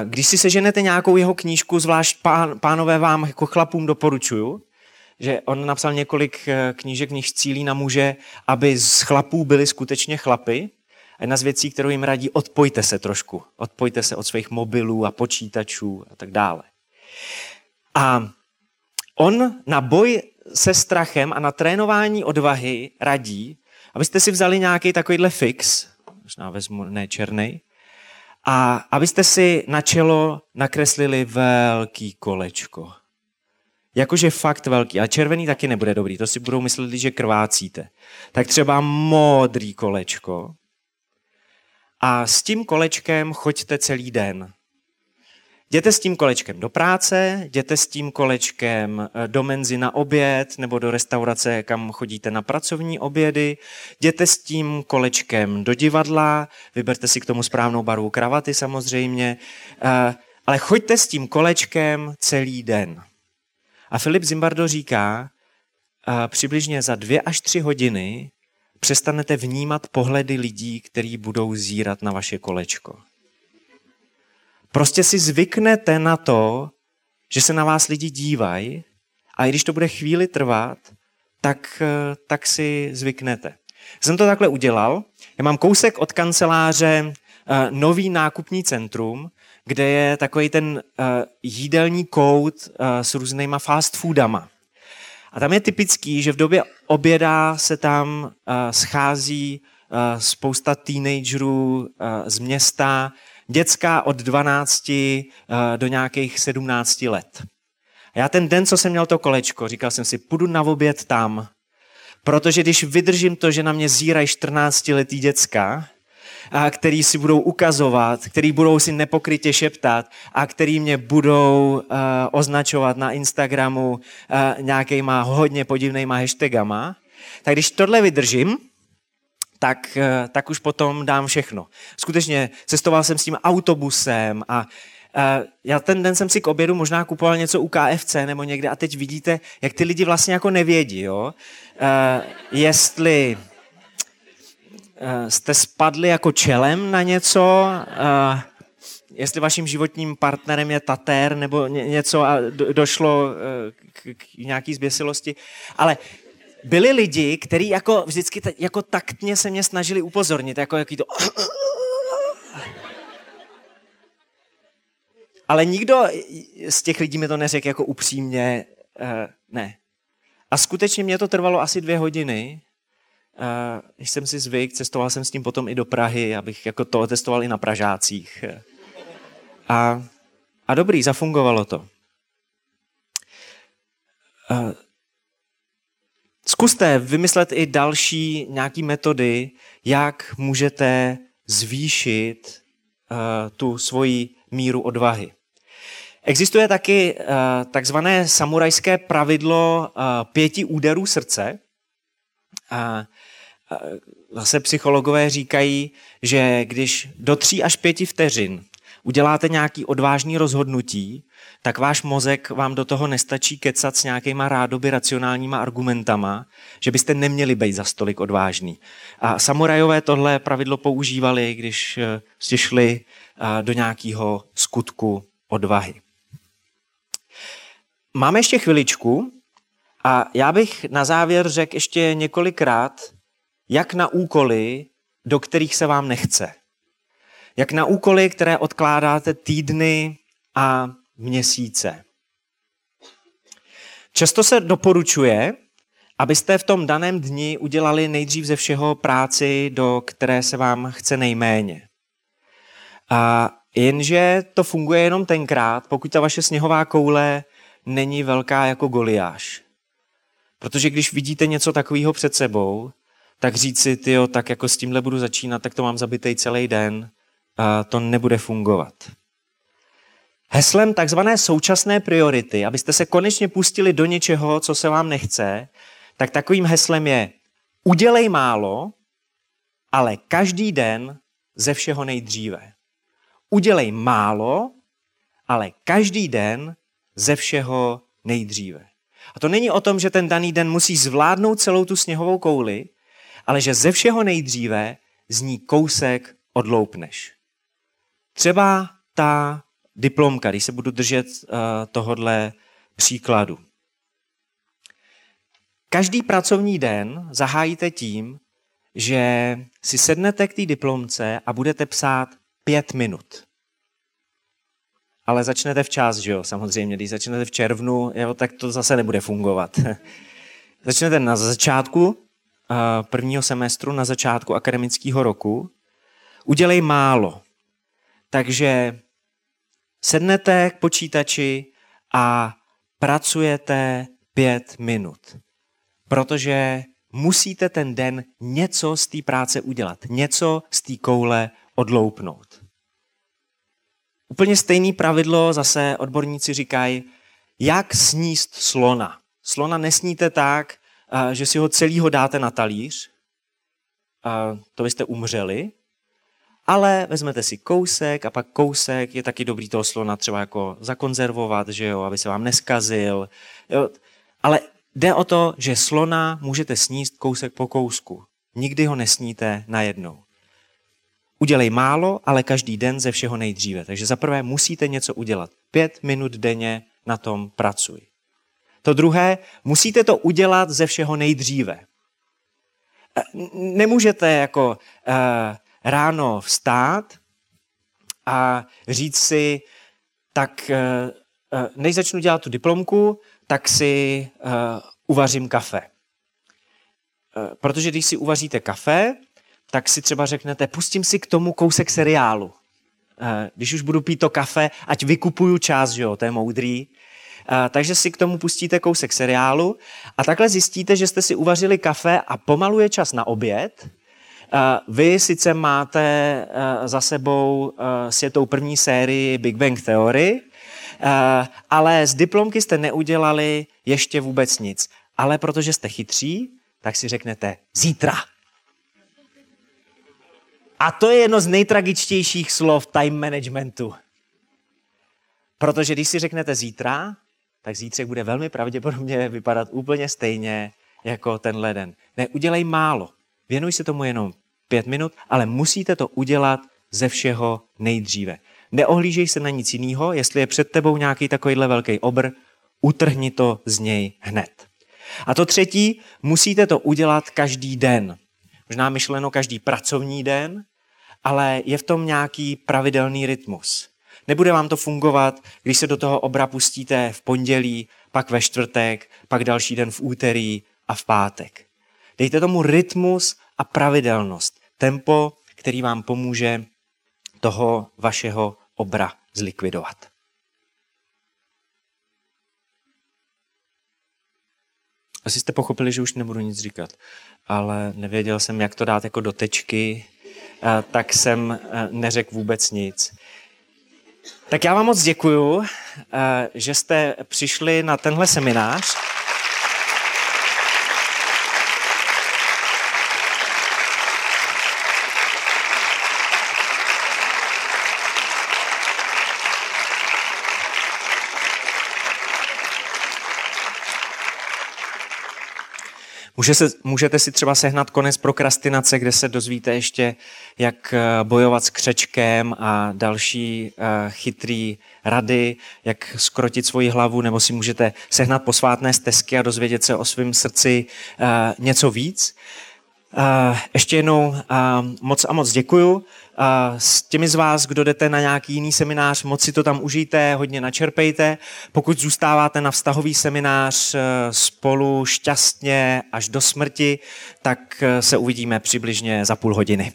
když si seženete nějakou jeho knížku, zvlášť pán, pánové vám jako chlapům doporučuju, že on napsal několik eh, knížek, v cílí na muže, aby z chlapů byli skutečně chlapy. A jedna z věcí, kterou jim radí, odpojte se trošku. Odpojte se od svých mobilů a počítačů a tak dále. A on na boj se strachem a na trénování odvahy radí, abyste si vzali nějaký takovýhle fix, možná vezmu ne černý, a abyste si na čelo nakreslili velký kolečko. Jakože fakt velký. A červený taky nebude dobrý, to si budou myslet, že krvácíte. Tak třeba modrý kolečko. A s tím kolečkem choďte celý den. Jděte s tím kolečkem do práce, jděte s tím kolečkem eh, do menzy na oběd nebo do restaurace, kam chodíte na pracovní obědy. Jděte s tím kolečkem do divadla, vyberte si k tomu správnou barvu kravaty samozřejmě, eh, ale choďte s tím kolečkem celý den. A Filip Zimbardo říká, a přibližně za dvě až tři hodiny přestanete vnímat pohledy lidí, kteří budou zírat na vaše kolečko. Prostě si zvyknete na to, že se na vás lidi dívají a i když to bude chvíli trvat, tak, tak si zvyknete. Jsem to takhle udělal. Já mám kousek od kanceláře eh, nový nákupní centrum, kde je takový ten uh, jídelní kout uh, s různýma fast foodama. A tam je typický, že v době oběda se tam uh, schází uh, spousta teenagerů uh, z města, dětská od 12 uh, do nějakých 17 let. A já ten den, co jsem měl to kolečko, říkal jsem si, půjdu na oběd tam, protože když vydržím to, že na mě zírají 14-letý děcka, a který si budou ukazovat, který budou si nepokrytě šeptat a který mě budou uh, označovat na Instagramu uh, nějakýma hodně podivnýma hashtagama, tak když tohle vydržím, tak, uh, tak už potom dám všechno. Skutečně cestoval jsem s tím autobusem a já ten den jsem si k obědu možná kupoval něco u KFC nebo někde a teď vidíte, jak ty lidi vlastně jako nevědí, jo? jestli jste spadli jako čelem na něco, jestli vaším životním partnerem je tatér nebo něco a došlo k, k nějaký zběsilosti. Ale byli lidi, kteří jako vždycky jako taktně se mě snažili upozornit, jako jaký to... Ale nikdo z těch lidí mi to neřekl jako upřímně, ne. A skutečně mě to trvalo asi dvě hodiny, když jsem si zvyk, cestoval jsem s tím potom i do Prahy, abych jako to testoval i na Pražácích. A, a dobrý, zafungovalo to. Uh, Zkuste vymyslet i další nějaké metody, jak můžete zvýšit uh, tu svoji míru odvahy. Existuje taky uh, takzvané samurajské pravidlo uh, pěti úderů srdce. Uh, zase psychologové říkají, že když do tří až pěti vteřin uděláte nějaký odvážný rozhodnutí, tak váš mozek vám do toho nestačí kecat s nějakýma rádoby racionálníma argumentama, že byste neměli být za stolik odvážný. A samurajové tohle pravidlo používali, když eh, jste šli eh, do nějakého skutku odvahy. Máme ještě chviličku a já bych na závěr řekl ještě několikrát, jak na úkoly, do kterých se vám nechce. Jak na úkoly, které odkládáte týdny a měsíce. Často se doporučuje, abyste v tom daném dni udělali nejdřív ze všeho práci, do které se vám chce nejméně. A jenže to funguje jenom tenkrát, pokud ta vaše sněhová koule není velká jako Goliáš. Protože když vidíte něco takového před sebou, tak říct si, tyjo, tak jako s tímhle budu začínat, tak to mám zabitej celý den, a to nebude fungovat. Heslem takzvané současné priority, abyste se konečně pustili do něčeho, co se vám nechce, tak takovým heslem je udělej málo, ale každý den ze všeho nejdříve. Udělej málo, ale každý den ze všeho nejdříve. A to není o tom, že ten daný den musí zvládnout celou tu sněhovou kouli, ale že ze všeho nejdříve z ní kousek odloupneš. Třeba ta diplomka, když se budu držet uh, tohodle příkladu. Každý pracovní den zahájíte tím, že si sednete k té diplomce a budete psát pět minut. Ale začnete včas, že jo, samozřejmě. Když začnete v červnu, jo, tak to zase nebude fungovat. začnete na začátku prvního semestru, na začátku akademického roku. Udělej málo. Takže sednete k počítači a pracujete pět minut. Protože musíte ten den něco z té práce udělat, něco z té koule odloupnout. Úplně stejný pravidlo zase odborníci říkají, jak sníst slona. Slona nesníte tak, že si ho celýho dáte na talíř, to byste umřeli, ale vezmete si kousek a pak kousek je taky dobrý toho slona třeba jako zakonzervovat, že jo, aby se vám neskazil. Jo. Ale jde o to, že slona můžete sníst kousek po kousku. Nikdy ho nesníte najednou. Udělej málo, ale každý den ze všeho nejdříve. Takže zaprvé musíte něco udělat. Pět minut denně na tom pracuj. To druhé, musíte to udělat ze všeho nejdříve. Nemůžete jako uh, ráno vstát a říct si, tak eh, eh, než začnu dělat tu diplomku, tak si uh, uvařím kafe. Uh, protože když si uvaříte kafe, tak si třeba řeknete, pustím si k tomu kousek seriálu. Uh, když už budu pít to kafe, ať vykupuju čas, že jo, to je moudrý. Takže si k tomu pustíte kousek seriálu a takhle zjistíte, že jste si uvařili kafe a pomalu je čas na oběd vy sice máte za sebou světou první sérii Big Bang Theory, ale z diplomky jste neudělali ještě vůbec nic. Ale protože jste chytří, tak si řeknete zítra. A to je jedno z nejtragičtějších slov time managementu. Protože když si řeknete zítra, tak zítřek bude velmi pravděpodobně vypadat úplně stejně jako ten leden. Ne, udělej málo. Věnuj se tomu jenom pět minut, ale musíte to udělat ze všeho nejdříve. Neohlížej se na nic jiného, jestli je před tebou nějaký takovýhle velký obr, utrhni to z něj hned. A to třetí, musíte to udělat každý den. Možná myšleno každý pracovní den, ale je v tom nějaký pravidelný rytmus. Nebude vám to fungovat, když se do toho obra pustíte v pondělí, pak ve čtvrtek, pak další den v úterý a v pátek. Dejte tomu rytmus a pravidelnost. Tempo, který vám pomůže toho vašeho obra zlikvidovat. Asi jste pochopili, že už nebudu nic říkat, ale nevěděl jsem, jak to dát jako do tečky, tak jsem neřekl vůbec nic. Tak já vám moc děkuju, že jste přišli na tenhle seminář. Může se, můžete si třeba sehnat konec prokrastinace, kde se dozvíte ještě, jak eh, bojovat s křečkem a další uh, chytrý rady, jak skrotit svoji hlavu, nebo si můžete sehnat posvátné stezky a dozvědět se o svém srdci uh, něco víc. Uh, ještě jednou uh, moc a moc děkuju. S těmi z vás, kdo jdete na nějaký jiný seminář, moc si to tam užijte, hodně načerpejte. Pokud zůstáváte na vztahový seminář eh, spolu šťastně až do smrti, tak eh, se uvidíme přibližně za půl hodiny.